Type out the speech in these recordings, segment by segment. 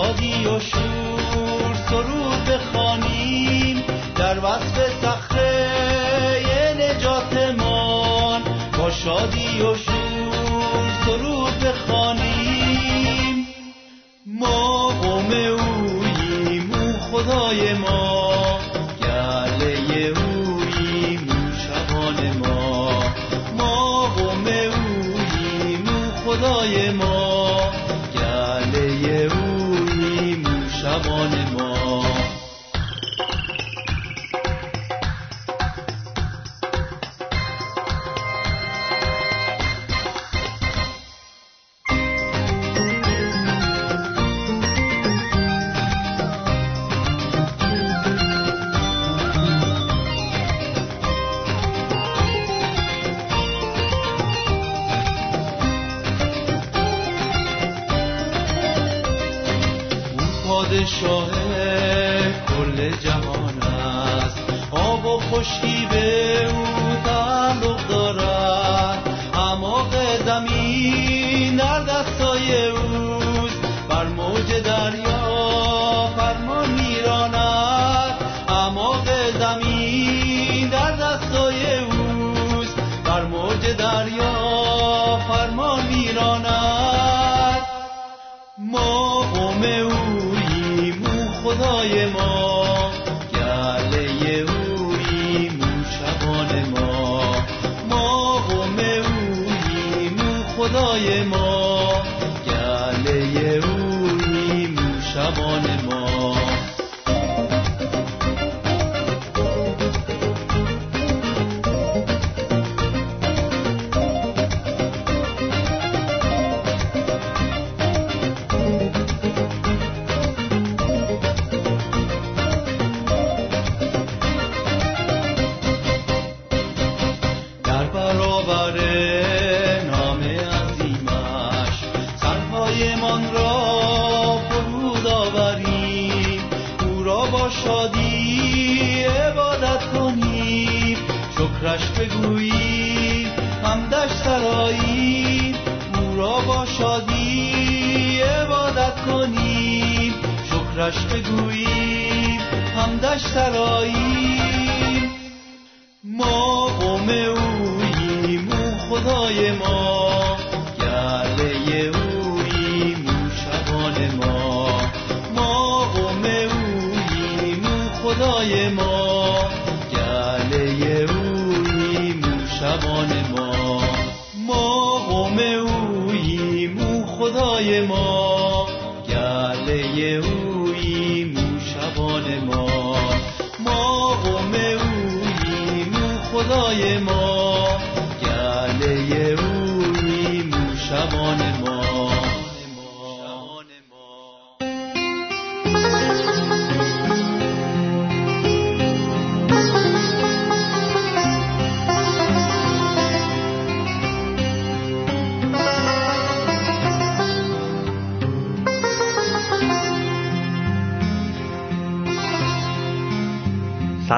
شادی و شور سرود بخوانیم در وصف صخره نجاتمان با شادی و شور سرود بخوانیم ما قوم اوییم او خدای ما. پادشاه کل جهان است. آب و خشکی به ما گله اوییم او شبان ما. شکرش بگوییم همدش سراییم ما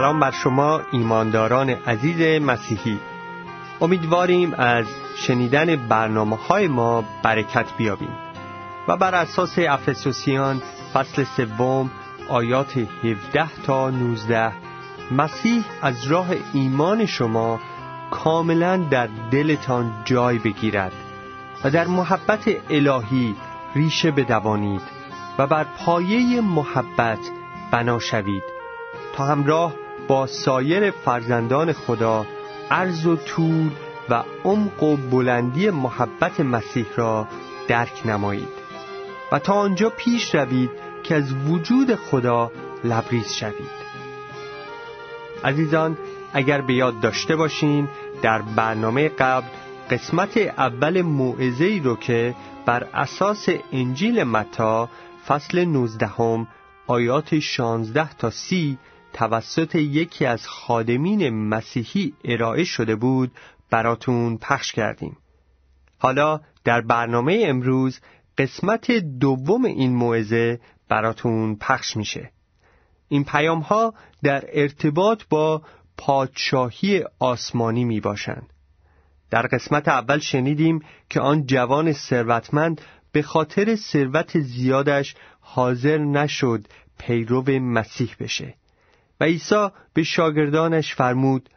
سلام بر شما ایمانداران عزیز مسیحی. امیدواریم از شنیدن برنامه های ما برکت بیابیم و بر اساس افسوسیان فصل سوم آیات 17 تا 19 مسیح از راه ایمان شما کاملا در دلتان جای بگیرد و در محبت الهی ریشه بدوانید و بر پایه محبت بنا شوید. تا همراه سایر فرزندان خدا عرض و طول و عمق و بلندی محبت مسیح را درک نمایید و تا آنجا پیش روید که از وجود خدا لبریز شوید. عزیزان اگر به یاد داشته باشین در برنامه قبل قسمت اول موعظه ای رو که بر اساس انجیل متا فصل 19 آیات 16 تا 30 توسط یکی از خادمین مسیحی ارائه شده بود براتون پخش کردیم. حالا در برنامه امروز قسمت دوم این موعظه براتون پخش میشه. این پیام ها در ارتباط با پادشاهی آسمانی می باشند در قسمت اول شنیدیم که آن جوان ثروتمند به خاطر ثروت زیادش حاضر نشد پیرو مسیح بشه. و عیسی به شاگردانش فرمود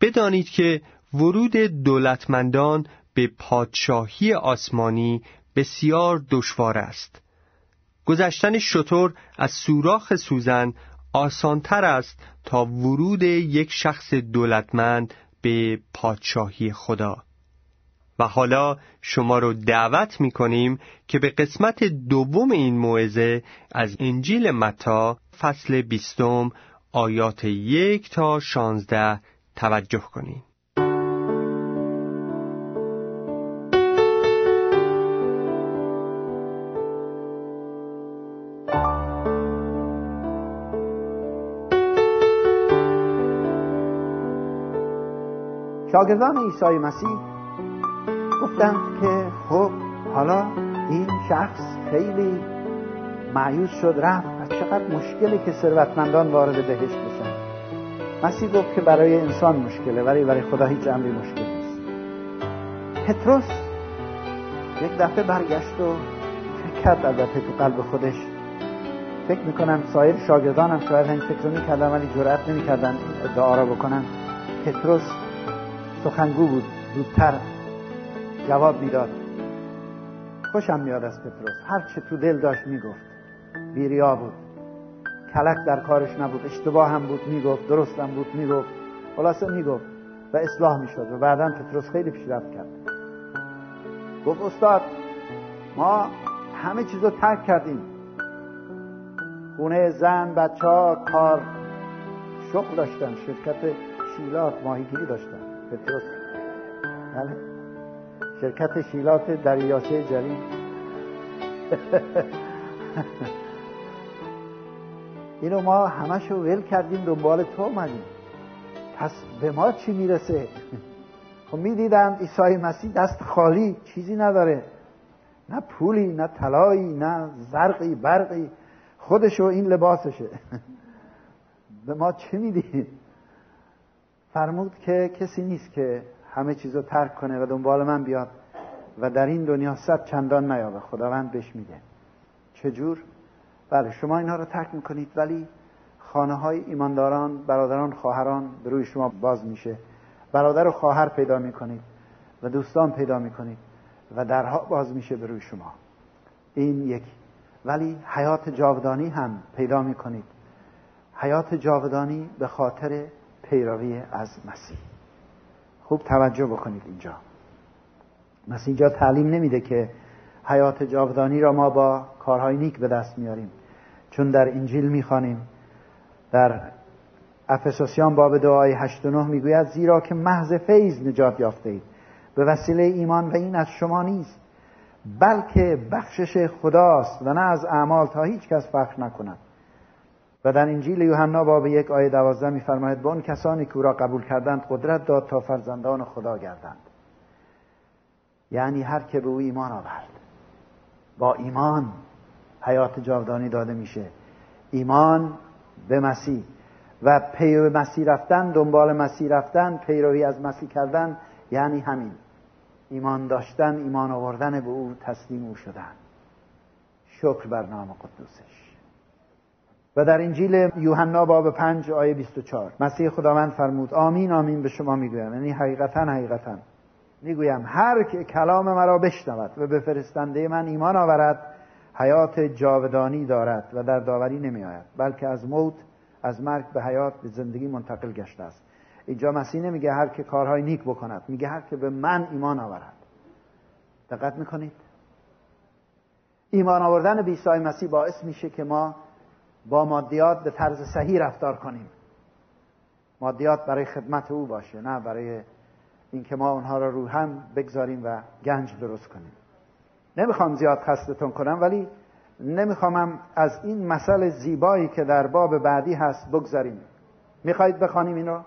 بدانید که ورود دولتمندان به پادشاهی آسمانی بسیار دشوار است. گذشتن شطور از سوراخ سوزن آسانتر است تا ورود یک شخص دولتمند به پادشاهی خدا. و حالا شما رو دعوت می کنیم که به قسمت دوم این موعظه از انجیل متا فصل بیستم آیات یک تا شانزده توجه کنیم. شاگردان عیسی مسیح گفتند که خب حالا این شخص خیلی معیوز شد رفت. و چقدر مشکلی که ثروتمندان وارد بهشت بشن. مسیح گفت که برای انسان مشکله ولی برای خدا هیچ امری مشکل نیست. پتروس یک دفعه برگشت و فکر کرد البته تو قلب خودش. فکر می‌کنم سایر شاگردانم شاید این فکر رو می‌کردن ولی جرأت نمی‌کردن این ادعا را بکنن. پتروس سخنگو بود زودتر جواب می‌داد. خوشم میاد از پتروس. هر چه تو دل داشت می‌گفت. بیریا بود. کلک در کارش نبود اشتباه هم بود می‌گفت درست هم بود می‌گفت. خلاصه می‌گفت و اصلاح می‌شد و بعدا پتروس خیلی پیشرفت کرد. گفت استاد ما همه چیز رو ترک کردیم. خونه زن بچه ها کار. شغل داشتن شرکت شیلات ماهیگیری داشتن. پتروس بله. شرکت شیلات دریاچه جرین اینو ما همشو ول کردیم دنبال تو اومدیم. پس به ما چی می‌رسه؟ خب می‌دیدم عیسی مسیح دست خالی چیزی نداره. نه پولی نه طلایی نه زرقی برقی. خودشو این لباسشه. به ما چه می‌دید فرمود که کسی نیست که همه چیز رو ترک کنه و دنبال من بیاد و در این دنیا صد چندان نیابه. خداوند بهش میده چجور؟ بله شما اینها رو ترک می‌کنید ولی خانه های ایمانداران برادران خواهران به روی شما باز میشه. برادر و خواهر پیدا می‌کنید و دوستان پیدا می‌کنید و درها باز میشه به روی شما. این یکی ولی حیات جاودانی هم پیدا می‌کنید. حیات جاودانی به خاطر پیروی از مسیح. خوب توجه بکنید اینجا. مسیح اینجا تعلیم نمیده که حیات جاودانی را ما با کارهای نیک به دست میاریم. چون در انجیل می‌خوانیم در افسوسیان باب دعای 8 و 9 می‌گوید زیرا که محض فیض نجات یافته اید به وسیله ایمان و این از شما نیست بلکه بخشش خداست و نه از اعمال تا هیچ کس فخر نکند. و در انجیل یوحنا باب یک آیه دوازده میفرماید به اون کسانی که او را قبول کردند قدرت داد تا فرزندان خدا گردند. یعنی هر که به او ایمان آورد. با ایمان حیات جاودانی داده میشه. ایمان به مسیح و پیرو مسیح رفتن دنبال مسیح رفتن پیروی از مسیح کردن یعنی همین. ایمان داشتن ایمان آوردن به او تسلیم او شدن. شکر بر نام قدوسش. و در انجیل یوحنا باب پنج آیه 24 مسیح خداوند فرمود آمین آمین به شما می‌گویم. یعنی حقیقتا حقیقتا. می‌گویم هر که کلام مرا بشنود و به فرستنده من ایمان آورد حیات جاودانی دارد و در داوری نمی آید بلکه از موت از مرگ به حیات به زندگی منتقل گشته است. اینجا مسیح نمیگه هر که کارهای نیک بکند میگه هر که به من ایمان آورد. دقت می‌کنید؟ ایمان آوردن به عیسی مسیح باعث میشه که ما با مادیات به طرز صحیح رفتار کنیم. مادیات برای خدمت او باشه نه برای اینکه ما اونها را رو هم بگذاریم و گنج درست کنیم. نمی‌خوام زیاد خستتون کنم ولی نمیخوامم از این مسئله زیبایی که در باب بعدی هست بگذاریم. می‌خواهید بخوانیم اینو؟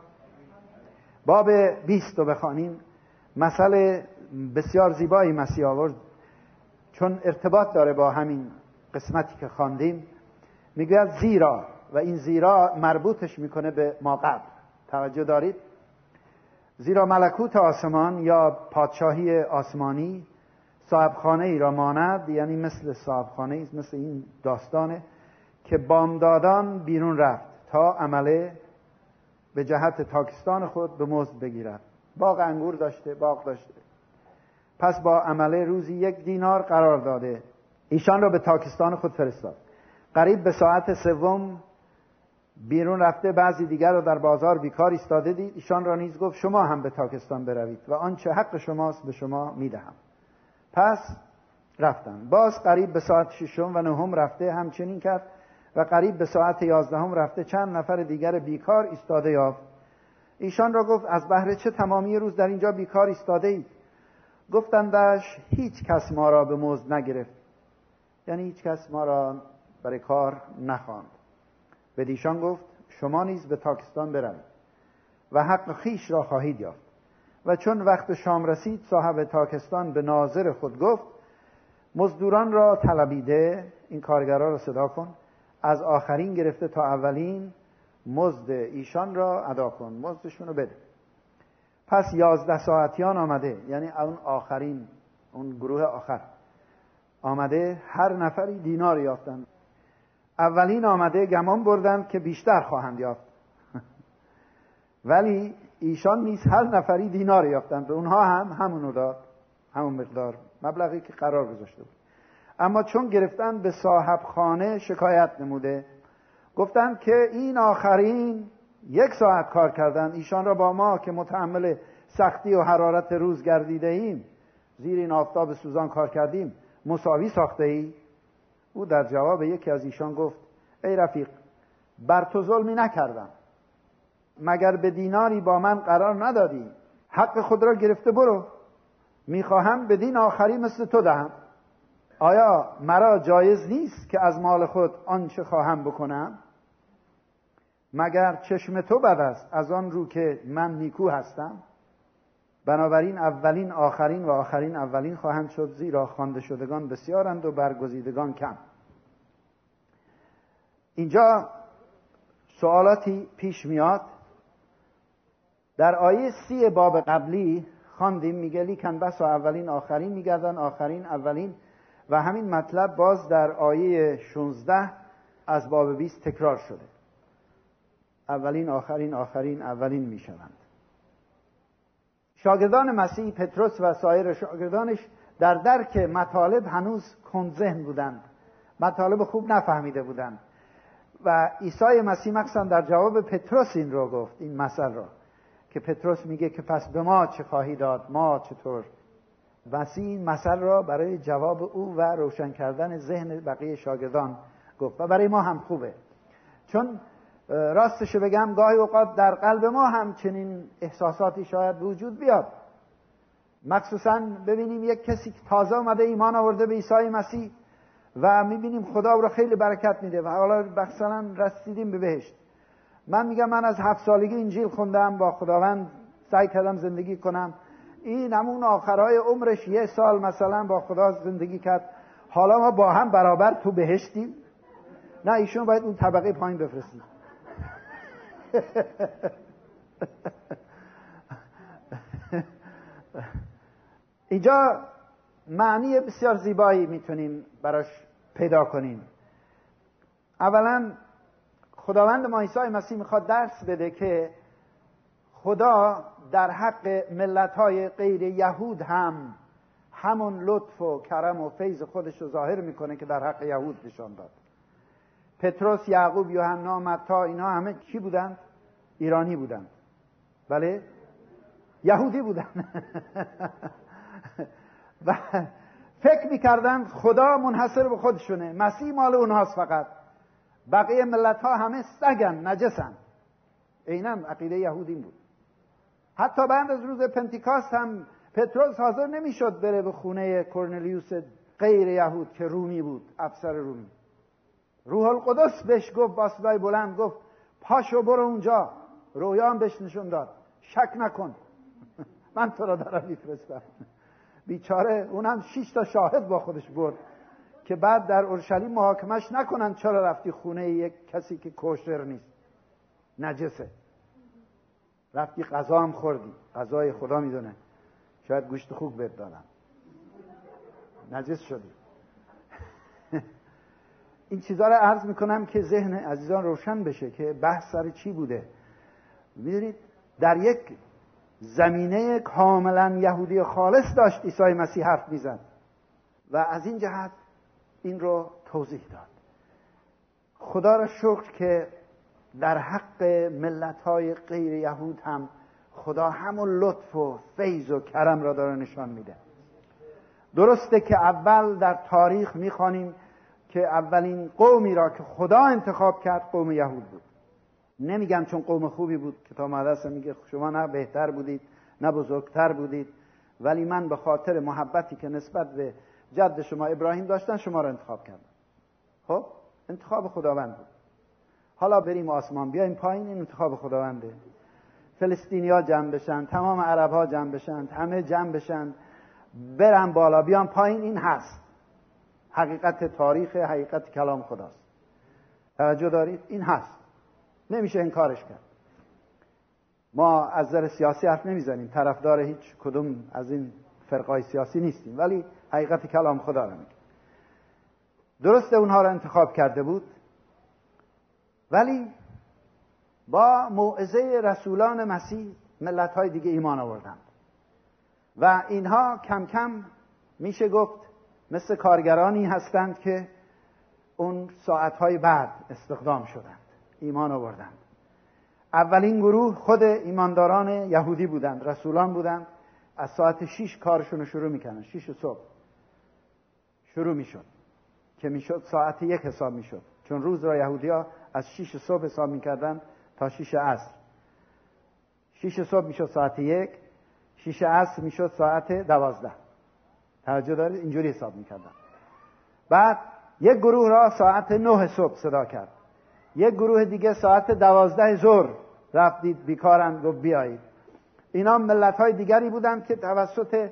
باب 20 رو بخوانیم. مسئله بسیار زیبایی مسیح آورد. چون ارتباط داره با همین قسمتی که خواندیم می‌گوید زیرا. و این زیرا مربوطش می‌کنه به ما قبل. توجه دارید؟ زیرا ملکوت آسمان یا پادشاهی آسمانی صاحبخانه ای را ماند یعنی مثل صاحبخانه ای مثل این داستانه که بامدادان بیرون رفت تا عمله به جهت تاکستان خود به مزد بگیرد. باغ انگور داشته باغ داشته. پس با عمله روزی یک دینار قرار داده. ایشان را به تاکستان خود فرستاد. قریب به ساعت سوم بیرون رفته بعضی دیگر را در بازار بیکار ایستاده دید. ایشان را نیز گفت شما هم به تاکستان بروید و آنچه حق شماست به شما می‌دهم. پس رفتن. باز قریب به ساعت ششم و نهم رفته همچنین کرد و قریب به ساعت یازدهم رفته چند نفر دیگر بیکار ایستاده یافت. ایشان را گفت از بهره چه تمامی روز در اینجا بیکار ایستاده اید؟ گفتندش هیچ کس ما را به مزد نگرفت. یعنی هیچ کس ما را برای کار نخواند. به دیشان گفت شما نیز به تاکستان بروید و حق خیش را خواهید یافت. و چون وقت شام رسید صاحب تاکستان به ناظر خود گفت مزدوران را طلبیده این کارگرا را صدا کن از آخرین گرفته تا اولین مزد ایشان را ادا کن مزدشون رو بده. پس یازده ساعتیان آمده یعنی اون آخرین اون گروه آخر آمده هر نفری دینار یافتند. اولین آمده گمان بردند که بیشتر خواهند یافت. ولی ایشان نیز هر نفری دینار یافتند به اونها هم همونو داد همون مقدار مبلغی که قرار گذاشته بود. اما چون گرفتن به صاحب خانه شکایت نموده گفتند که این آخرین یک ساعت کار کردند ایشان را با ما که متحمل سختی و حرارت روز گردیده ایم زیر این آفتاب سوزان کار کردیم مساوی ساخته ای؟ او در جواب یکی از ایشان گفت ای رفیق بر تو ظلمی نکردم. مگر به دیناری با من قرار ندادی؟ حق خود را گرفته برو. می‌خواهم به دین آخری مثل تو دهم. آیا مرا جایز نیست که از مال خود آنچه خواهم بکنم؟ مگر چشم تو بد است از آن رو که من نیکو هستم؟ بنابراین اولین آخرین و آخرین اولین خواهند شد زیرا خوانده شدگان بسیارند و برگزیدگان کم. اینجا سوالاتی پیش میاد. در آیه سی باب قبلی خواندیم میگه لیکن بس و اولین آخرین میگردن آخرین اولین. و همین مطلب باز در آیه 16 از باب 20 تکرار شده. اولین آخرین آخرین اولین می‌شوند. شاگردان مسیح پتروس و سایر شاگردانش در درک مطالب هنوز ذهن بودند. مطالب خوب نفهمیده بودند. و عیسی مسیح مخصوصا در جواب پتروس این رو گفت این مسئله را که پتروس میگه که پس به ما چه خواهی داد؟ ما چطور؟ مسیح این مسئله را برای جواب او و روشن کردن ذهن بقیه شاگردان گفت و برای ما هم خوبه. چون راستش بگم گاهی اوقات در قلب ما هم چنین احساساتی شاید وجود بیاد. مخصوصا ببینیم یک کسی که تازه آمده ایمان آورده به عیسی مسیح و می‌بینیم خدا او را خیلی برکت میده و حالا مثلا رسیدیم به بهشت. من میگم من از هفت سالگی انجیل خوندم با خداوند سعی کردم زندگی کنم. این همون آخرهای عمرش یه سال مثلا با خدا زندگی کرد. حالا ما با هم برابر تو بهشتیم. نه ایشون باید اون طبقه پایین بفرستیم. اینجا معنی بسیار زیبایی می‌تونیم براش پیدا کنیم. اولا خداوند ما عیسی مسیح می‌خواد درس بده که خدا در حق ملت های غیر یهود هم همون لطف و کرم و فیض خودش رو ظاهر می‌کنه که در حق یهود نشان داد. پتروس یعقوب یوحنا متا اینا همه چی بودند؟ ایرانی بودند. بله؟ یهودی بودند. و فکر می‌کردن خدا منحصر به خودشونه. مسیح مال اونهاست فقط. بقیه ملت ها همه سگن نجسن. عینا عقیده یهودی بود. حتی بعد از روز پنتیکاست هم پتروس حاضر نمی‌شد بره به خونه کرنلیوس غیر یهود که رومی بود افسر رومی. روح القدس بهش گفت با صدای بلند گفت پاشو برو اونجا. رویان بهش نشون داد شک نکن. من تو را دارم میفرستم. بیچاره اونم شش تا شاهد با خودش برد که بعد در اورشلیم محاکمش نکنن چرا رفتی خونه یک کسی که کوشر نیست. نجسه. رفتی غذا هم خوردی. غذای خدا می‌دونه. شاید گوشت خوب بهت دادن. نجس شدی. این چیزها رو عرض می‌کنم که ذهن عزیزان روشن بشه که بحث سر چی بوده. می‌دونید؟ در یک زمینه کاملا یهودی خالص داشت عیسی مسیح حرف می‌زد. و از این جهت این رو توضیح داد. خدا را شکر که در حق ملت های غیر یهود هم خدا همون لطف و فیض و کرم را داره نشان میده. درسته که اول در تاریخ می‌خوانیم که اولین قومی را که خدا انتخاب کرد قوم یهود بود. نمیگم چون قوم خوبی بود کتاب مقدس میگه شما نه بهتر بودید نه بزرگتر بودید ولی من به خاطر محبتی که نسبت به جد شما ابراهیم داشتن شما را انتخاب کردم. خب؟ انتخاب خداوند بود. حالا بریم آسمان بیایم پایین این انتخاب خداونده. فلسطینیا جمع بشن تمام عرب ها جمع بشن همه جمع بشن برن بالا بیان پایین این هست. حقیقت تاریخ حقیقت کلام خداست. توجه دارید؟ این هست. نمیشه انکارش کرد. ما از نظر سیاسی حرف نمی‌زنیم. طرفدار هیچ کدوم از این فرقای سیاسی نیستیم. ولی حقیقت کلام خدا رو میگه. درسته اونها رو انتخاب کرده بود. ولی با موعظه رسولان مسیح ملت های دیگه ایمان آوردند. و اینها کم کم میشه گفت مثل کارگرانی هستند که اون ساعتهای بعد استخدام شدند ایمان آوردند. اولین گروه خود ایمانداران یهودی بودند رسولان بودند. از ساعت شیش کارشون رو شروع می‌کنن شیش صبح. شروع می‌شد که می‌شد ساعت یک حساب می‌شد. چون روز را یهودی ها از شیش صبح حساب می‌کردن تا شیش عصر. شیش صبح می‌شد ساعت یک شیش عصر می‌شد ساعت دوازده. توجه دارید؟ اینجوری حساب می‌کردن بعد یک گروه را ساعت نه صبح صدا کرد. یک گروه دیگه ساعت دوازده ظهر رفتید بیکارن گفت بیایید. اینا ملت های دیگری بودند که توسط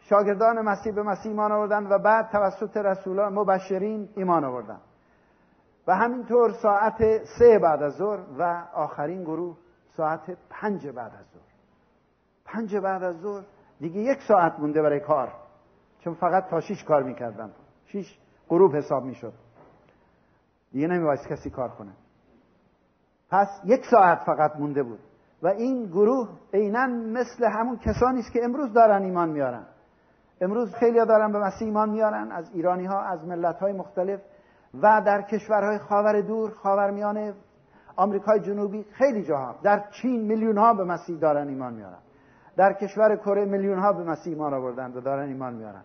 شاگردان مسیح به مسیح ایمان آوردن و بعد توسط رسولان مبشرین ایمان آوردن. و همینطور ساعت سه بعد از ظهر و آخرین گروه ساعت پنج بعد از ظهر. پنج بعد از ظهر دیگه یک ساعت مونده برای کار. چون فقط تا شیش کار می‌کردن شیش گروه حساب می‌شد. دیگه نمیبایست کسی کار کنه. پس یک ساعت فقط مونده بود. و این گروه عینا مثل همون کسانی است که امروز دارن ایمان میارن. امروز خیلی دارن به مسیح ایمان میارن از ایرانی ها از ملت های مختلف و در کشورهای خاور دور خاورمیانه آمریکای جنوبی خیلی جاها. در چین میلیون ها به مسیح دارن ایمان میارن. در کشور کره میلیون ها به مسیح ایمان آوردن و دارن ایمان میارن.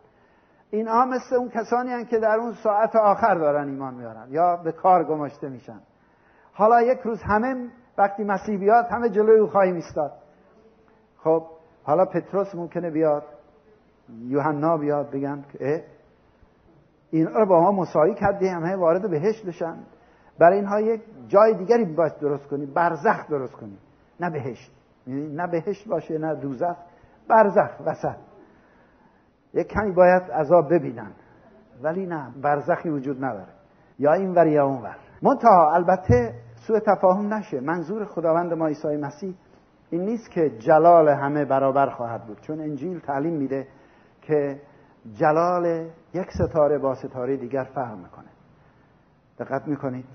اینها مثل اون کسانی هستند که در اون ساعت آخر دارن ایمان میارن یا به کار گماشته میشن. حالا یک روز همه وقتی مسیح بیاد همه جلوی او خواهیم ایستاد. خب حالا پتروس ممکنه بیاد یوحنا بیاد بگن که این رو با ما مساوی کردی همه وارد بهشت بشن. برای اینها یک جای دیگری باید درست کنی برزخ درست کنی نه بهشت. یعنی نه بهشت باشه نه دوزخ. برزخ وسط. یک کمی باید عذاب ببینن. ولی نه برزخی وجود نداره. یا این ور یا اون ور. منتها البته سوء تفاهم نشه. منظور خداوند ما عیسی مسیح این نیست که جلال همه برابر خواهد بود. چون انجیل تعلیم میده که جلال یک ستاره با ستاره دیگر فرق می‌کنه. دقت می‌کنید؟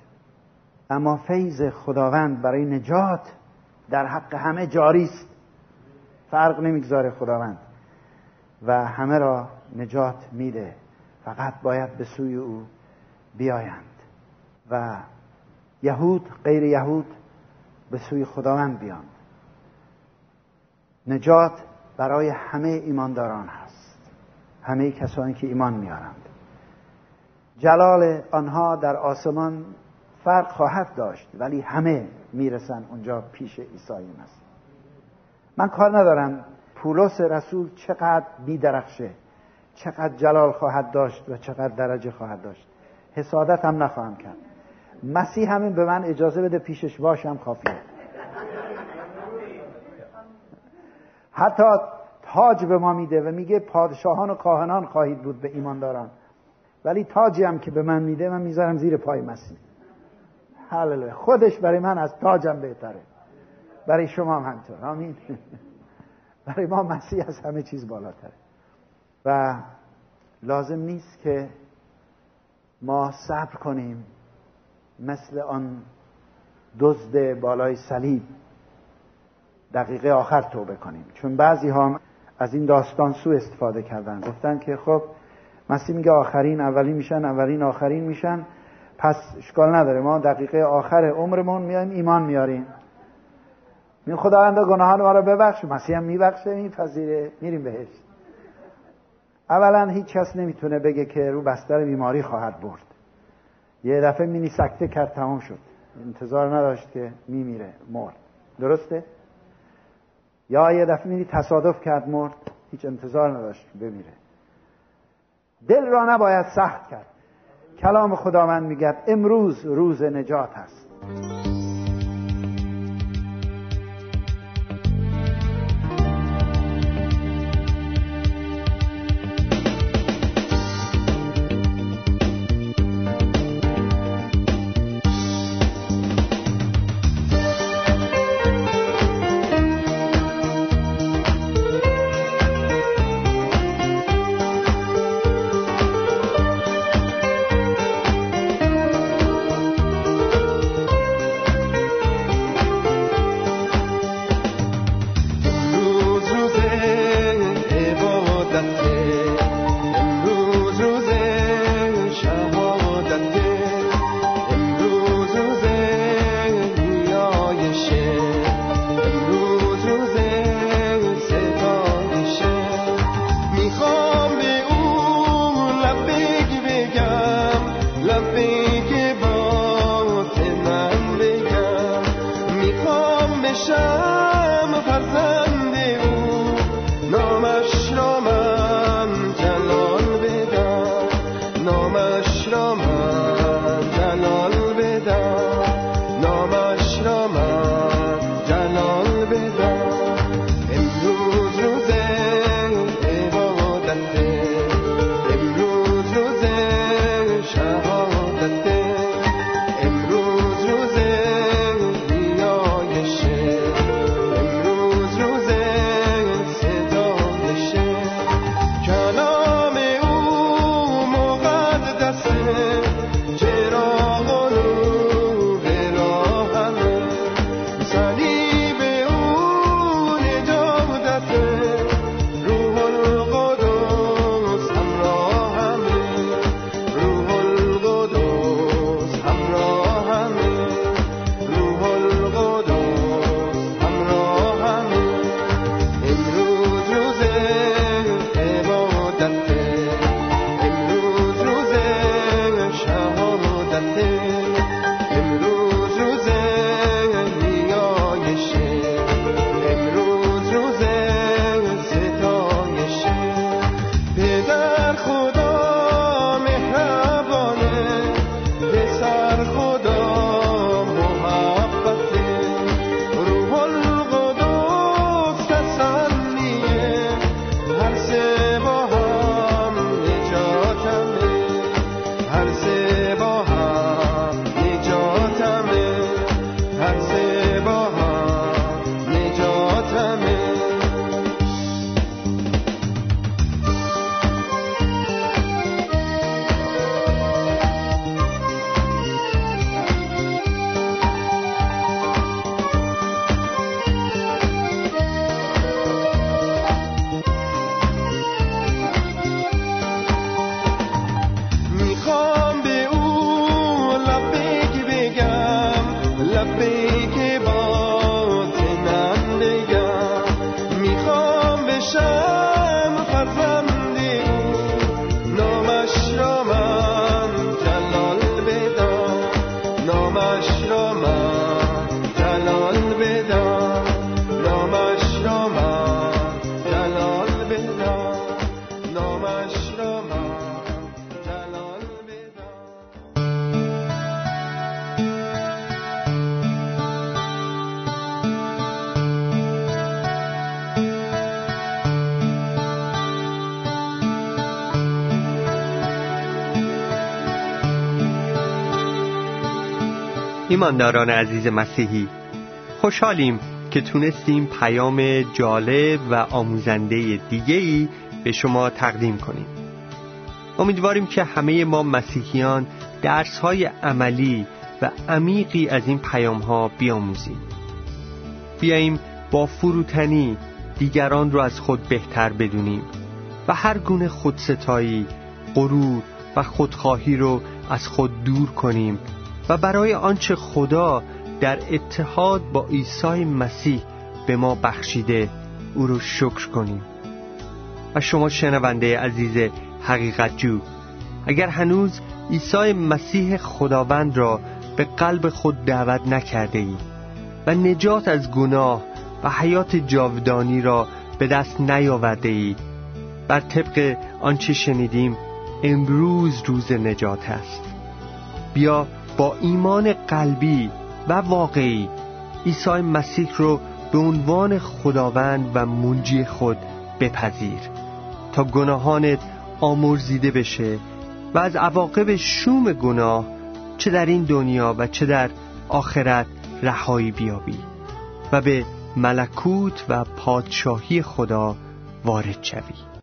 اما فیض خداوند برای نجات در حق همه جاری است فرق نمی‌گذاره خداوند. و همه را نجات میده. فقط باید به سوی او بیایند و یهود غیر یهود به سوی خداوند بیاند نجات برای همه ایمانداران هست. همه کسانی که ایمان میارند. جلال آنها در آسمان فرق خواهد داشت ولی همه می‌رسن اونجا پیش عیسی مسیح. من کار ندارم پولس رسول چقدر بیدرخشه چقدر جلال خواهد داشت و چقدر درجه خواهد داشت. حسادت هم نخواهم کرد. مسیح همین به من اجازه بده پیشش باشم کافیه. حتی تاج به ما میده و میگه پادشاهان و کاهنان خواهید بود به ایمانداران. ولی تاجی هم که به من میده من می‌ذارم زیر پای مسیح. هللویا. خودش برای من از تاجم بهتره. برای شما هم همینطور. آمین. برای ما مسیح از همه چیز بالاتره. و لازم نیست که ما صبر کنیم مثل آن دزد بالای صلیب دقیقه آخر توبه کنیم. چون بعضی هم از این داستان سو استفاده کردن. گفتن که خب مسیح میگه آخرین اولین میشن اولین آخرین میشن. پس اشکال نداره. ما دقیقه آخر عمرمون میایم ایمان میاریم. می خداوند گناهان ما رو ببخش. مسیح هم میبخشه میپذیره میریم بهش. اولا هیچ کس نمی‌تونه بگه که رو بستر بیماری خواهد برد. یه دفعه مینی سکته کرد تمام شد. انتظار نداشت که میمیره مرد. درسته؟ یا یه دفعه مینی تصادف کرد مرد. هیچ انتظار نداشت بمیره. دل را نباید سخت کرد. کلام خداوند میگه امروز روز نجات است ایمانداران عزیز مسیحی خوشحالیم که تونستیم پیام جالب و آموزنده دیگهی به شما تقدیم کنیم. امیدواریم که همه ما مسیحیان درس های عملی و عمیقی از این پیام ها بیاموزیم. بیاییم با فروتنی دیگران رو از خود بهتر بدونیم و هر گونه خودستایی، غرور و خودخواهی رو از خود دور کنیم و برای آنچه خدا در اتحاد با عیسی مسیح به ما بخشیده او رو شکر کنیم. و شما شنونده عزیز حقیقت جو اگر هنوز عیسی مسیح خداوند را به قلب خود دعوت نکرده ای و نجات از گناه و حیات جاودانی را به دست نیاورده ای بر طبق آنچه شنیدیم امروز روز نجات است. بیا با ایمان قلبی و واقعی عیسی مسیح رو به عنوان خداوند و منجی خود بپذیر تا گناهانت آمرزیده بشه و از عواقب شوم گناه چه در این دنیا و چه در آخرت رهایی بیابی و به ملکوت و پادشاهی خدا وارد شوی.